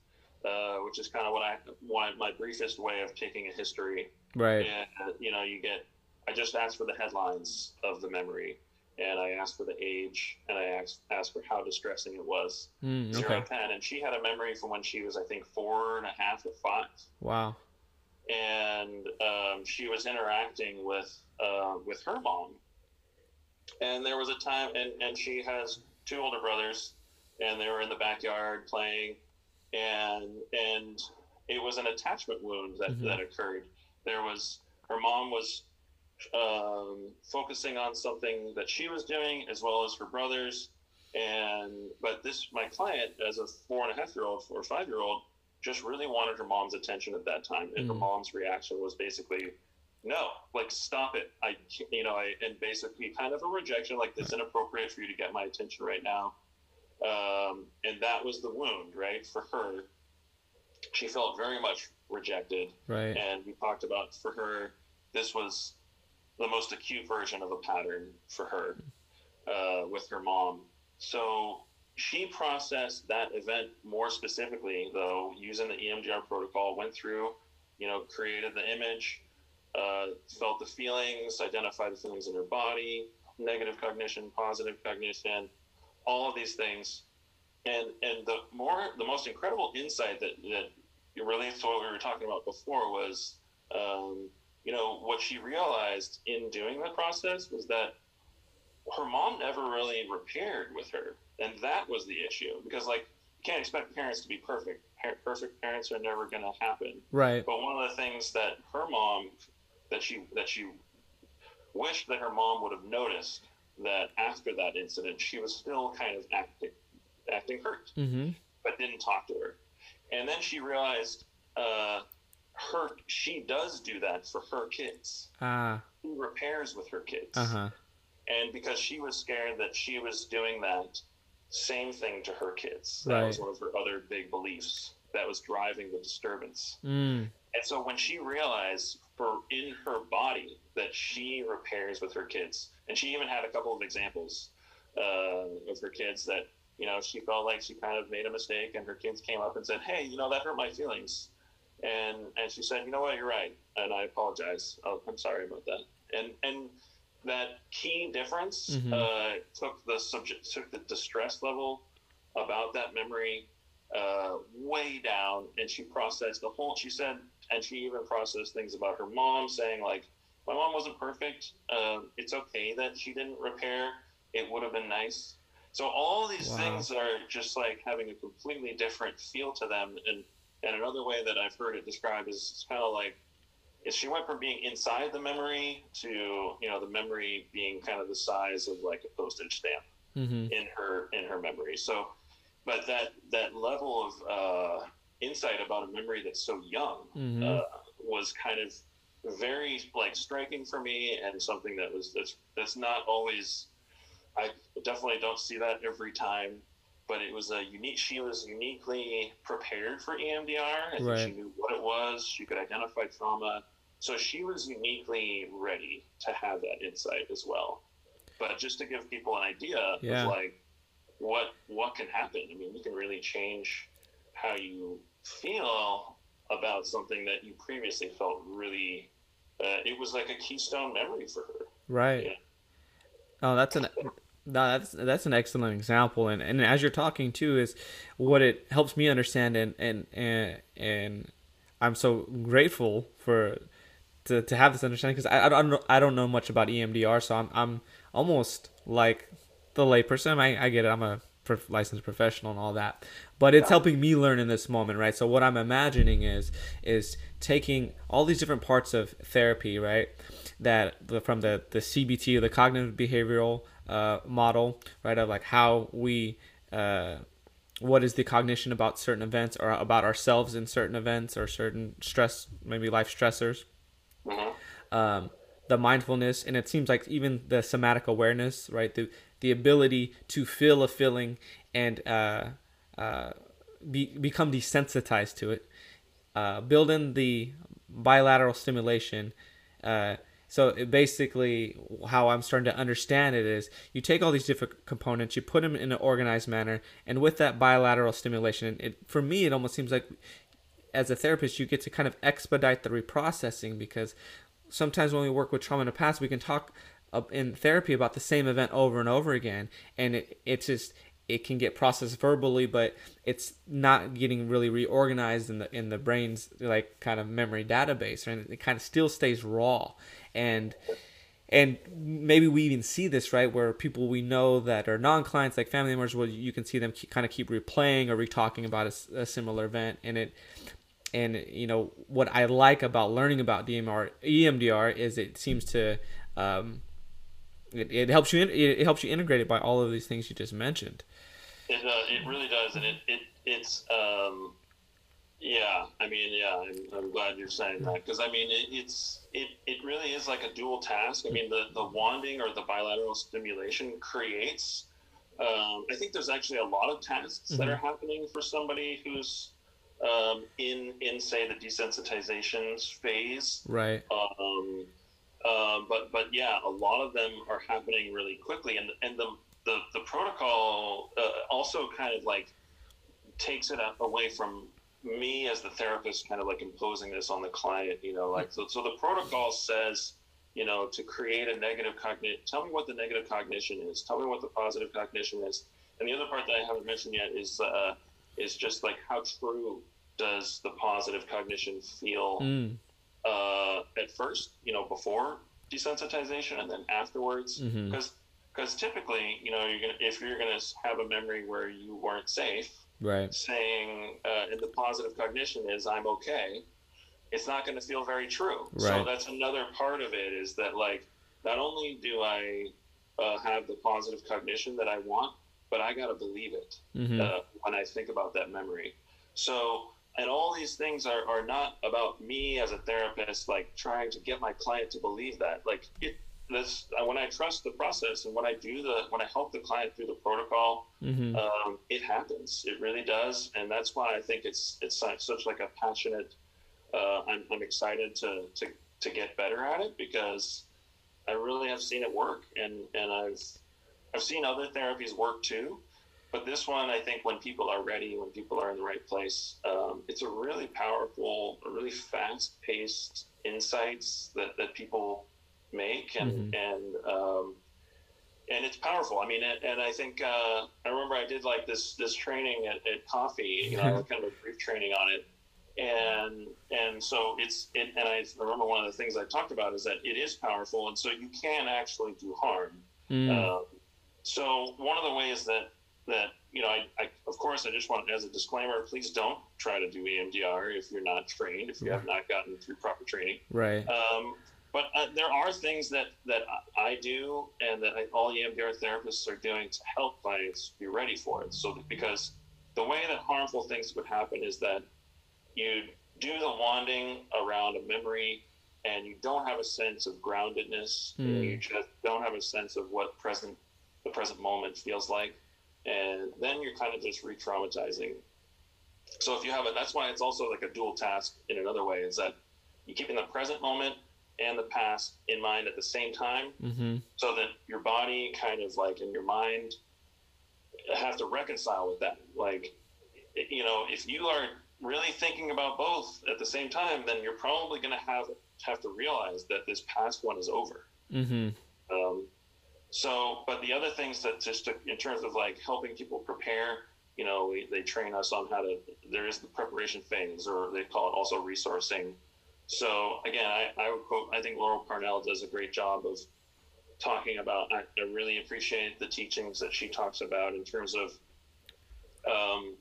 uh, which is kind of what I, what my briefest way of taking a history. Right. And, you know, you get, I just asked for the headlines of the memory and I asked for the age, and I asked asked for how distressing it was. Mm, okay. Zero ten, and she had a memory from when she was, I think, four and a half or five. Wow. And um, she was interacting with uh, with her mom, and there was a time, and and she has two older brothers, and they were in the backyard playing, and and it was an attachment wound that mm-hmm. that occurred. There was her mom was um, focusing on something that she was doing as well as her brothers. And but this my client, as a four and a half year old, four or five year old, just really wanted her mom's attention at that time, and mm. her mom's reaction was basically, "No, like stop it." I, you know, I and basically kind of a rejection, like it's inappropriate for you to get my attention right now. Um, and that was the wound, right, for her. She felt very much rejected, right. And we talked about for her, this was the most acute version of a pattern for her uh, with her mom. So she processed that event more specifically, though, using the EMDR protocol, went through, you know, created the image, uh, felt the feelings, identified the feelings in her body, negative cognition, positive cognition, all of these things. And, and the more, the most incredible insight that, that relates to what we were talking about before was, um, you know, what she realized in doing the process was that her mom never really repaired with her. And that was the issue because, like, you can't expect parents to be perfect. Perfect parents are never going to happen. Right. But one of the things that her mom, that she, that she wished that her mom would have noticed that after that incident, she was still kind of acting, acting hurt, mm-hmm. but didn't talk to her. And then she realized, uh, her she does do that for her kids. Ah. She repairs with her kids. Uh-huh. And because she was scared that she was doing that same thing to her kids. That right. was one of her other big beliefs that was driving the disturbance. Mm. And so when she realized for in her body that she repairs with her kids, and she even had a couple of examples uh, of her kids that you know she felt like she kind of made a mistake, and her kids came up and said, "Hey, you know that hurt my feelings," and and she said, "You know what? You're right, and I apologize. Oh, I'm sorry about that." And and that key difference Mhm. uh, took the subject took the distress level about that memory uh, way down, and she processed the whole. She said, and she even processed things about her mom, saying like, "My mom wasn't perfect. Um, it's okay that she didn't repair. It would have been nice." So all these Wow. things are just like having a completely different feel to them, and and another way that I've heard it described is it's kind of like is she went from being inside the memory to you know the memory being kind of the size of like a postage stamp hmm in her in her memory. So, but that that level of uh, insight about a memory that's so young hmm uh, was kind of very like striking for me, and something that was that's that's not always. I definitely don't see that every time, but it was a unique. She was uniquely prepared for EMDR. I think Right. she knew what it was. She could identify trauma, so she was uniquely ready to have that insight as well. But just to give people an idea Yeah. of like what what can happen. I mean, you can really change how you feel about something that you previously felt really. Uh, it was like a keystone memory for her. Right. Yeah. Oh, that's an no, that's that's an excellent example, and and as you're talking too, is what it helps me understand, and and and, and I'm so grateful for to, to have this understanding because I, I don't know I don't know much about EMDR, so I'm I'm almost like the layperson. I I get it. I'm a licensed professional and all that, but it's helping me learn in this moment, right? So what I'm imagining is is taking all these different parts of therapy, right? That the, from the the CBT, the cognitive behavioral uh, model, right? Of like how we uh, what is the cognition about certain events or about ourselves in certain events or certain stress, maybe life stressors hmm um, the mindfulness, and it seems like even the somatic awareness, right? The the ability to feel a feeling and uh, uh, be, become desensitized to it. Uh, build in the bilateral stimulation. Uh, so basically, how I'm starting to understand it is, you take all these different components, you put them in an organized manner, and with that bilateral stimulation, it for me it almost seems like as a therapist, you get to kind of expedite the reprocessing because sometimes when we work with trauma in the past, we can talk in therapy about the same event over and over again, and it it's just it can get processed verbally, but it's not getting really reorganized in the in the brain's like kind of memory database, and it kind of still stays raw, and and maybe we even see this right where people we know that are non-clients like family members where you can see them keep, kind of keep replaying or retalking about a similar event. And it and you know what i like about learning about DMR, emdr is it seems to um, it, it helps you in, it, helps you integrate it by all of these things you just mentioned It uh, it really does, and it, it it's um, yeah. I mean, yeah. I'm, I'm glad you're saying that because I mean, it, it's it it really is like a dual task. I mean, the the wanding or the bilateral stimulation creates. Um, I think there's actually a lot of tasks that are happening for somebody who's um, in in say the desensitization phase right um, uh, but but yeah, a lot of them are happening really quickly, and and the the, the protocol uh, also kind of like takes it away from me as the therapist, kind of like imposing this on the client. You know, like so. So the protocol says, you know, to create a negative cognition. Tell me what the negative cognition is. Tell me what the positive cognition is. And the other part that I haven't mentioned yet is uh, is just like how true does the positive cognition feel mm, uh, at first, you know, before desensitization and then afterwards, because because typically, you know, you're gonna if you're gonna have a memory where you weren't safe, right saying uh, and the positive cognition is I'm okay, it's not going to feel very true. Right. So that's another part of it is that like not only do I uh, have the positive cognition that I want, but I got to believe it hmm uh, when I think about that memory. So, and all these things are, are not about me as a therapist, like trying to get my client to believe that. Like, it, this when I trust the process and when I do the when I help the client through the protocol, Mm-hmm. um, it happens. It really does, and that's why I think it's it's such, such like a passionate. Uh, I'm I'm excited to to to get better at it because I really have seen it work, and and I've I've seen other therapies work too. But this one, I think, when people are ready, when people are in the right place, um, it's a really powerful, a really fast-paced insights that, that people make, and Mhm. and um, and it's powerful. I mean, and, and I think uh, I remember I did like this this training at, at Coffee, you know, kind of a brief training on it, and and so it's it, and I remember one of the things I talked about is that it is powerful, and so you can actually do harm. Mm. Um, so one of the ways that that you know, I, I of course I just want as a disclaimer, please don't try to do EMDR if you're not trained, if you have not gotten through proper training. right. Um, but uh, there are things that that I do and that I, all EMDR therapists are doing to help clients be ready for it. So because the way that harmful things would happen is that you do the wanding around a memory and you don't have a sense of groundedness. Hmm. You just don't have a sense of what present the present moment feels like, and then you're kind of just re-traumatizing. So if you have it, that's why it's also like a dual task in another way. Is that you keeping the present moment and the past in mind at the same time, Mm-hmm. so that your body kind of like in your mind have to reconcile with that. Like, you know, if you are really thinking about both at the same time, then you're probably going to have have to realize that this past one is over. Mm-hmm. Um, so, but the other things that just to, in terms of like helping people prepare, you know, we, they train us on how to. There is the preparation phase, or they call it also resourcing. So again, I, I would quote. I think Laurel Parnell does a great job of talking about. I, I really appreciate the teachings that she talks about in terms of um,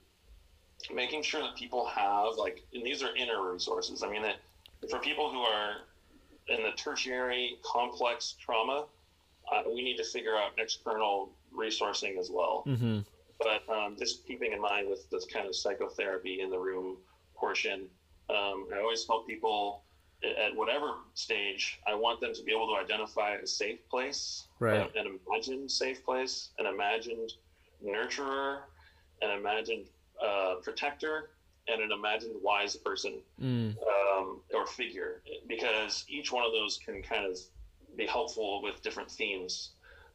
making sure that people have like, and these are inner resources. I mean, that for people who are in the tertiary complex trauma, uh, we need to figure out external resourcing as well. Mm-hmm. But um, just keeping in mind with this kind of psychotherapy in the room portion, um, I always help people at whatever stage. I want them to be able to identify a safe place, Right. an imagined safe place, an imagined nurturer, an imagined uh, protector, and an imagined wise person Mm. um, or figure because each one of those can kind of be helpful with different themes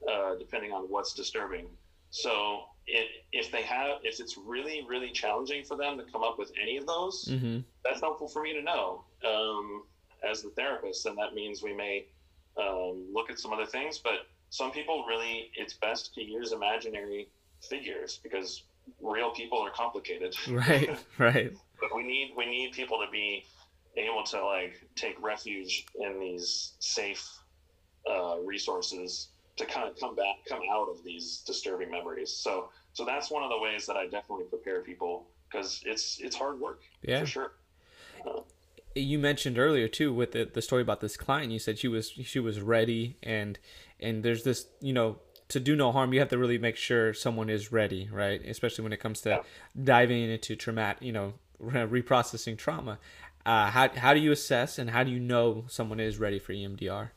uh, depending on what's disturbing so it, if they have if it's really really challenging for them to come up with any of those Mm-hmm. that's helpful for me to know um, as the therapist and that means we may um, look at some other things but some people really it's best to use imaginary figures because real people are complicated Right. Right. but we need we need people to be able to like take refuge in these safe uh, resources to kind of come back come out of these disturbing memories. So so that's one of the ways that i definitely prepare people because it's it's hard work Yeah. for sure you mentioned earlier too with the, the story about this client you said she was she was ready and and there's this you know to do no harm you have to really make sure someone is ready right? Especially when it comes to Yeah. diving into traumatic you know reprocessing trauma. Uh, how, how do you assess and how do you know someone is ready for emdr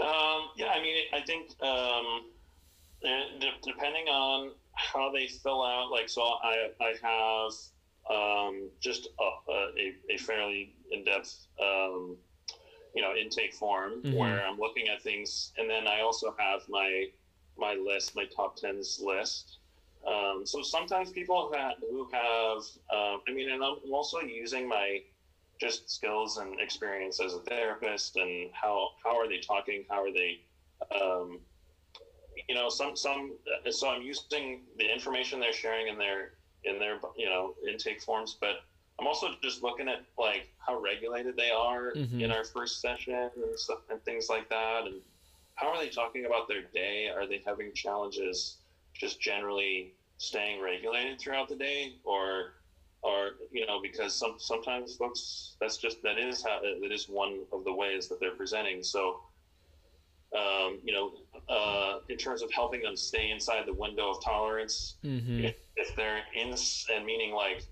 Um, yeah, I mean, I think um, de- depending on how they fill out, like, so I, I have um, just a, a, a fairly in depth, um, you know, intake form Mhm. where I'm looking at things, and then I also have my my list, my top tens list. Um, so sometimes people who have, who have um, I mean, and I'm also using my just skills and experience as a therapist and how how are they talking how are they um, you know some some so i'm using the information they're sharing in their in their you know intake forms but i'm also just looking at like how regulated they are Mhm. in our first session and stuff and things like that and how are they talking about their day are they having challenges just generally staying regulated throughout the day or or you know because some sometimes folks that's just that is how that is one of the ways that they're presenting. So um, you know uh, in terms of helping them stay inside the window of tolerance mm-hmm. if, if they're in and meaning like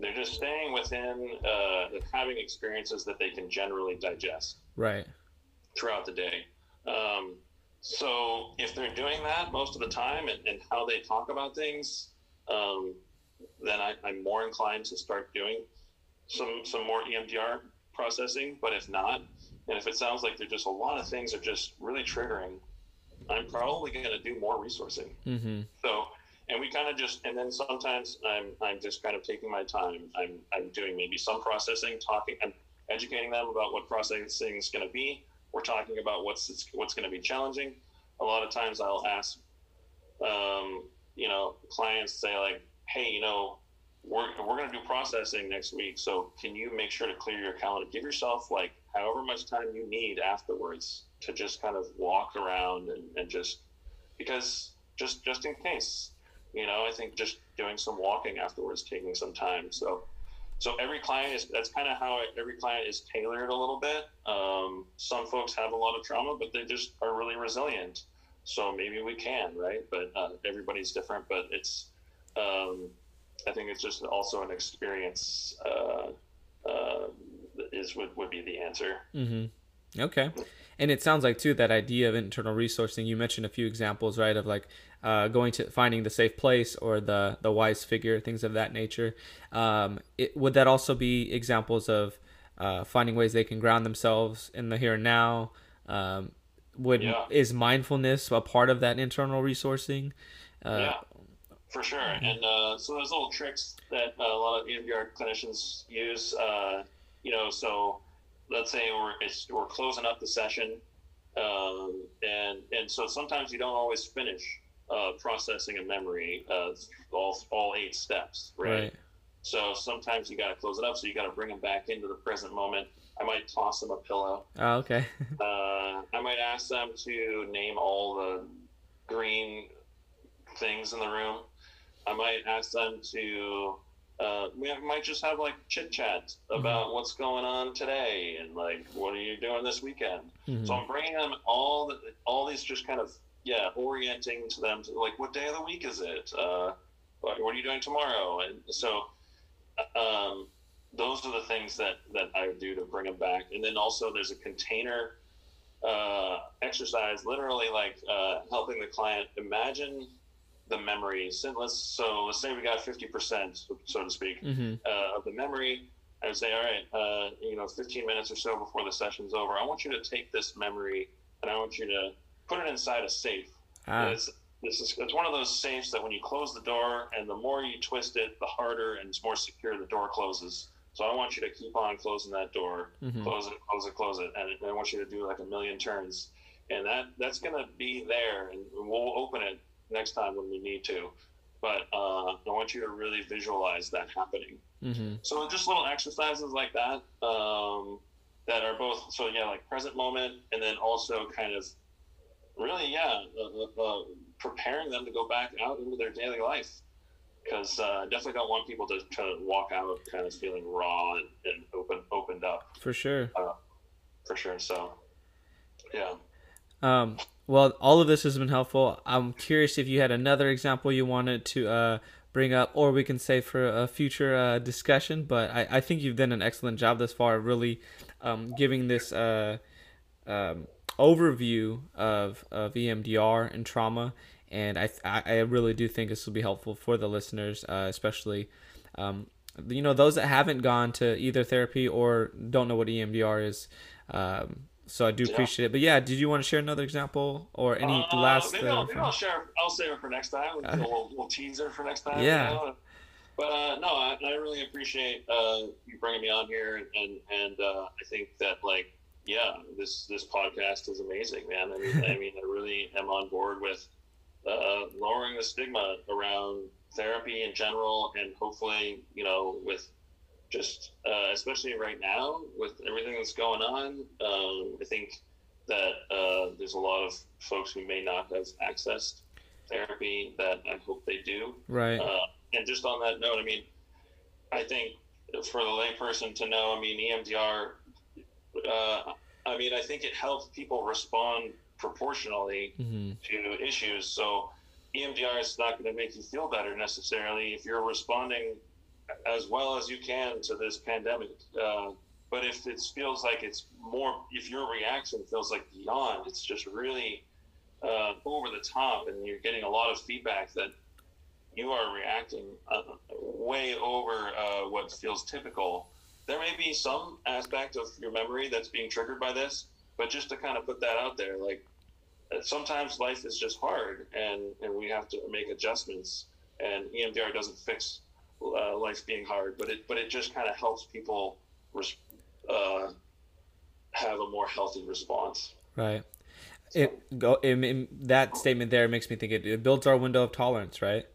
they're just staying within uh, having experiences that they can generally digest right. throughout the day. Um, so if they're doing that most of the time and, and how they talk about things, um, then I, I'm more inclined to start doing some some more EMDR processing. But if not, and if it sounds like there's just a lot of things are just really triggering, I'm probably going to do more resourcing. Mm-hmm. So, and we kind of just, and then sometimes I'm I'm just kind of taking my time. I'm I'm doing maybe some processing, talking, I'm educating them about what processing is going to be. We're talking about what's what's going to be challenging. A lot of times I'll ask, um, you know, clients say like, hey, you know, we're, we're going to do processing next week. So can you make sure to clear your calendar? Give yourself like however much time you need afterwards to just kind of walk around and, and just because just just in case, you know, I think just doing some walking afterwards, taking some time. So so every client is that's kind of how every client is tailored a little bit. Um, some folks have a lot of trauma, but they just are really resilient. So maybe we can, right? But uh, everybody's different. But it's um, I think it's just also an experience uh, uh, is would, would be the answer. Mm-hmm. Okay. And it sounds like too that idea of internal resourcing. You mentioned a few examples, right? Of like uh, going to finding the safe place or the the wise figure, things of that nature. Um, it, would that also be examples of uh, finding ways they can ground themselves in the here and now? Um, would Yeah. is mindfulness a part of that internal resourcing? Uh, yeah, for sure. And uh, so there's little tricks that uh, a lot of EMDR clinicians use. Uh, you know, so let's say we're it's, we're closing up the session, um, and and so sometimes you don't always finish uh, processing a memory, uh, all all eight steps, right? Right. So sometimes you got to close it up. So you got to bring them back into the present moment. I might toss them a pillow. Oh, okay. Uh, I might ask them to name all the green things in the room. I might ask them to. Uh, we might just have like chit chat about what's going on today and like what are you doing this weekend. Mhm. So I'm bringing them all the, all these just kind of yeah orienting to them to like what day of the week is it? Uh, what, what are you doing tomorrow? And so um, those are the things that that I would do to bring them back. And then also there's a container uh, exercise, literally like uh, helping the client imagine the memory. So let's so let's say we got fifty percent, so to speak Mhm. uh, of the memory, I would say, all right, uh, you know, 15 minutes or so before the session's over, I want you to take this memory and I want you to put it inside a safe. Ah. It's, this is it's one of those safes that when you close the door and the more you twist it, the harder and it's more secure the door closes. So I want you to keep on closing that door, Mhm. close it, close it, close it, and I want you to do like a million turns, and that that's gonna be there, and we'll open it next time when we need to. But uh, I want you to really visualize that happening. Mhm. So just little exercises like that um, that are both so yeah like present moment and then also kind of really yeah uh, uh, uh, preparing them to go back out into their daily life because uh, definitely don't want people to, try to walk out kind of feeling raw and, and open opened up For sure. for sure. So yeah. Um, well, all of this has been helpful. I'm curious if you had another example you wanted to uh, bring up, or we can save for a future uh, discussion. But I, I think you've done an excellent job thus far, really um, giving this uh, um, overview of, of EMDR and trauma. And I, I really do think this will be helpful for the listeners, uh, especially um, you know those that haven't gone to either therapy or don't know what EMDR is. Um, so I do Yeah. appreciate it. But yeah, did you want to share another example or any Uh, last? Maybe, uh, I'll, maybe I'll share. I'll save it for next time. Okay. We'll, we'll tease her for next time. Yeah. you know? But uh, no, I, I really appreciate uh, you bringing me on here, and and uh, I think that like yeah, this this podcast is amazing, man. I mean, I mean, I really am on board with uh, lowering the stigma around therapy in general, and hopefully, you know, with just uh, especially right now with everything that's going on, um, I think that uh, there's a lot of folks who may not have accessed therapy that I hope they do. right. Uh, and just on that note, I mean, I think for the layperson to know, I mean, EMDR, uh, I mean, I think it helps people respond proportionally hmm to issues. So EMDR is not going to make you feel better necessarily if you're responding as well as you can to this pandemic. Uh, But if it feels like it's more, if your reaction feels like beyond, it's just really uh, over the top, and you're getting a lot of feedback that you are reacting uh, way over uh, what feels typical. There may be some aspect of your memory that's being triggered by this, but just to kind of put that out there, like uh, sometimes life is just hard, and and we have to make adjustments. And EMDR doesn't fix uh, life being hard, but it but it just kind of helps people res- uh, have a more healthy response. Right. It go it, it, that statement there makes me think it, it builds our window of tolerance, right?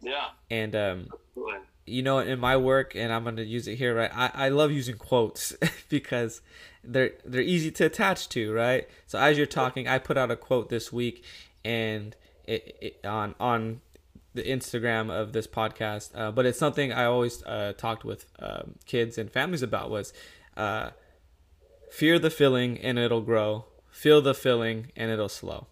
Yeah. And um, Absolutely. you know, in my work, and I'm gonna use it here, right? I, I love using quotes because they're they're easy to attach to, right? So as you're talking, I put out a quote this week, and it, it on on the Instagram of this podcast, uh, but it's something I always uh, talked with um, kids and families about was uh, fear the filling and it'll grow, feel the filling and it'll slow.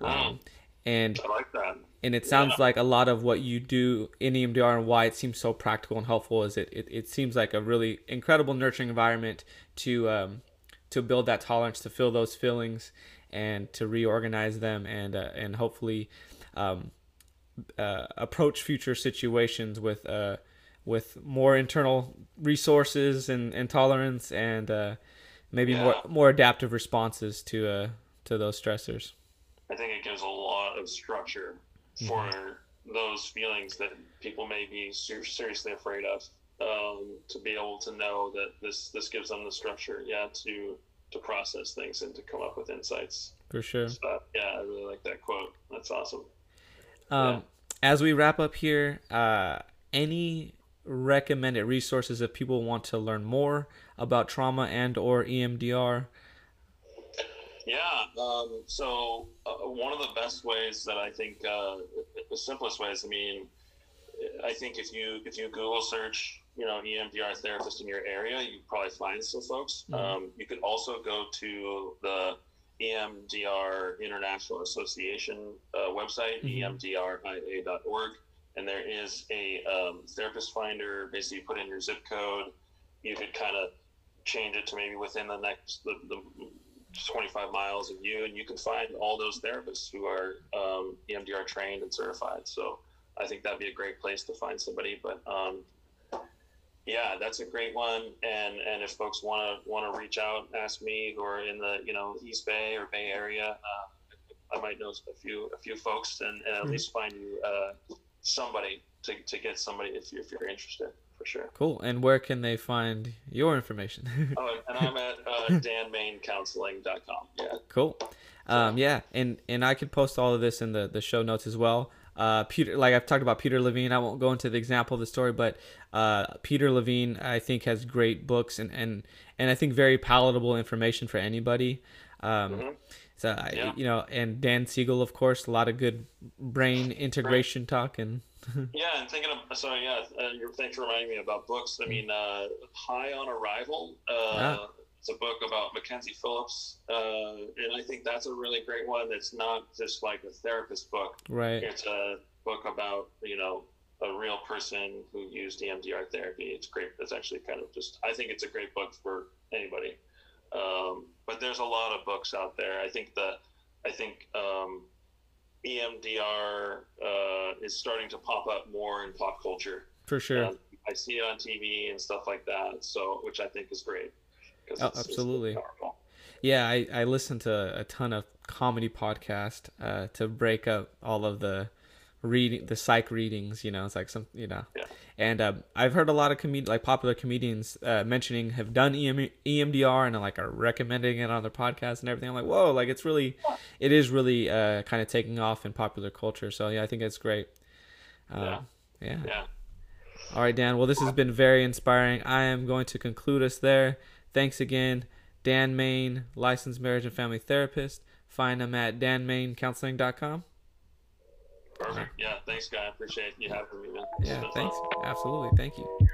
Um, and I like that. and it sounds Yeah. like a lot of what you do in EMDR and why it seems so practical and helpful is it, it, it seems like a really incredible nurturing environment to um, to build that tolerance to feel those feelings and to reorganize them and uh, and hopefully um, uh, approach future situations with uh, with more internal resources and, and tolerance and uh, maybe more Yeah. more adaptive responses to uh, to those stressors. I think it gives a lot of structure for those feelings that people may be ser- seriously afraid of. Um, to be able to know that this this gives them the structure, yeah, to to process things and to come up with insights. For sure. So, yeah, I really like that quote. That's awesome. Um, As we wrap up here, uh, any recommended resources if people want to learn more about trauma and or EMDR? Yeah. Um, so uh, one of the best ways that I think, uh, the simplest ways. I mean, I think if you if you Google search, you know, EMDR therapist in your area, you probably find some folks. Mhm. Um, you could also go to the EMDR International Association uh, website, Mhm. emdria.org, and there is a um, therapist finder. Basically, you put in your zip code. You could kind of change it to maybe within the next the, the 25 miles of you, and you can find all those therapists who are um, EMDR trained and certified. So I think that'd be a great place to find somebody. But um, yeah, that's a great one. And and if folks want to want to reach out, ask me who are in the you know East Bay or Bay Area, uh, I might know a few a few folks, and, and at Mhm. least find you uh, somebody to, to get somebody if you if you're interested for sure. Cool. And where can they find your information? Oh, and I'm at uh, danmaincounseling.com. Yeah. cool. Um, yeah, and and I could post all of this in the the show notes as well. Uh, Peter, like I've talked about Peter Levine. I won't go into the example of the story, but uh, Peter Levine, I think, has great books and and and I think very palatable information for anybody. Um, Mhm. So I, Yeah. you know, and Dan Siegel, of course, a lot of good brain integration talk and Yeah, and thinking of so yeah, uh, you're, thanks for reminding me about books. I mean, uh, High on Arrival. Uh, Ah. It's a book about Mackenzie Phillips, uh, and I think that's a really great one. That's not just like a therapist book. right. It's a book about you know a real person who used EMDR therapy. It's great. It's actually kind of just. I think it's a great book for anybody. Um, but there's a lot of books out there. I think the, I think um, EMDR uh, is starting to pop up more in pop culture. For sure. Um, I see it on TV and stuff like that. So, which I think is great. Oh, absolutely. Yeah, I, I listen to a ton of comedy podcast uh, to break up all of the reading the psych readings. You know, it's like some you know, Yeah. and um, I've heard a lot of comed like popular comedians uh, mentioning have done EM- EMDR and like are recommending it on their podcast and everything. I'm like, whoa, like it's really, it is really uh, kind of taking off in popular culture. So yeah, I think it's great. Uh, yeah. Yeah. All right, Dan. Well, this has been very inspiring. I am going to conclude us there. Thanks again, Dan Main, licensed marriage and family therapist. Find him at danmaincounseling.com. Perfect. Yeah. Thanks, guy. I appreciate you having me, man. Yeah, thanks. Absolutely. Thank you.